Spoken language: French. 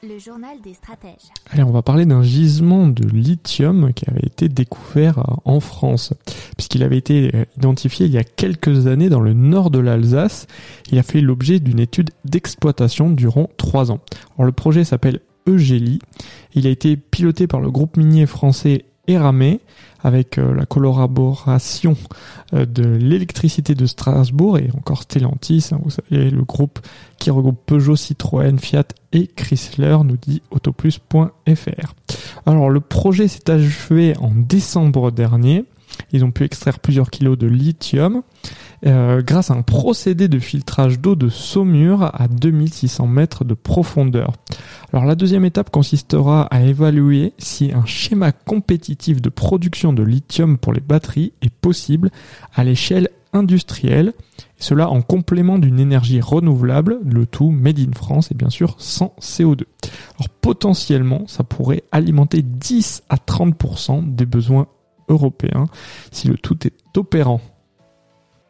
Le journal des stratèges. Allez, on va parler d'un gisement de lithium qui avait été découvert euh, en France, puisqu'il avait été euh, identifié il y a quelques années dans le nord de l'Alsace. Il a fait l'objet d'une étude d'exploitation durant trois ans. Alors, le projet s'appelle Eugélie. Il a été piloté par le groupe minier français Eramé avec euh, la collaboration euh, de l'électricité de Strasbourg et encore Stellantis, hein, vous savez, le groupe qui regroupe Peugeot, Citroën, Fiat et Chrysler, nous dit autoplus.fr. Alors le projet s'est achevé en décembre dernier. Ils ont pu extraire plusieurs kilos de lithium euh, grâce à un procédé de filtrage d'eau de saumure à 2600 mètres de profondeur. Alors la deuxième étape consistera à évaluer si un schéma compétitif de production de lithium pour les batteries est possible à l'échelle industrielle, cela en complément d'une énergie renouvelable, le tout made in France et bien sûr sans CO2. Alors potentiellement, ça pourrait alimenter 10 à 30% des besoins européens si le tout est opérant.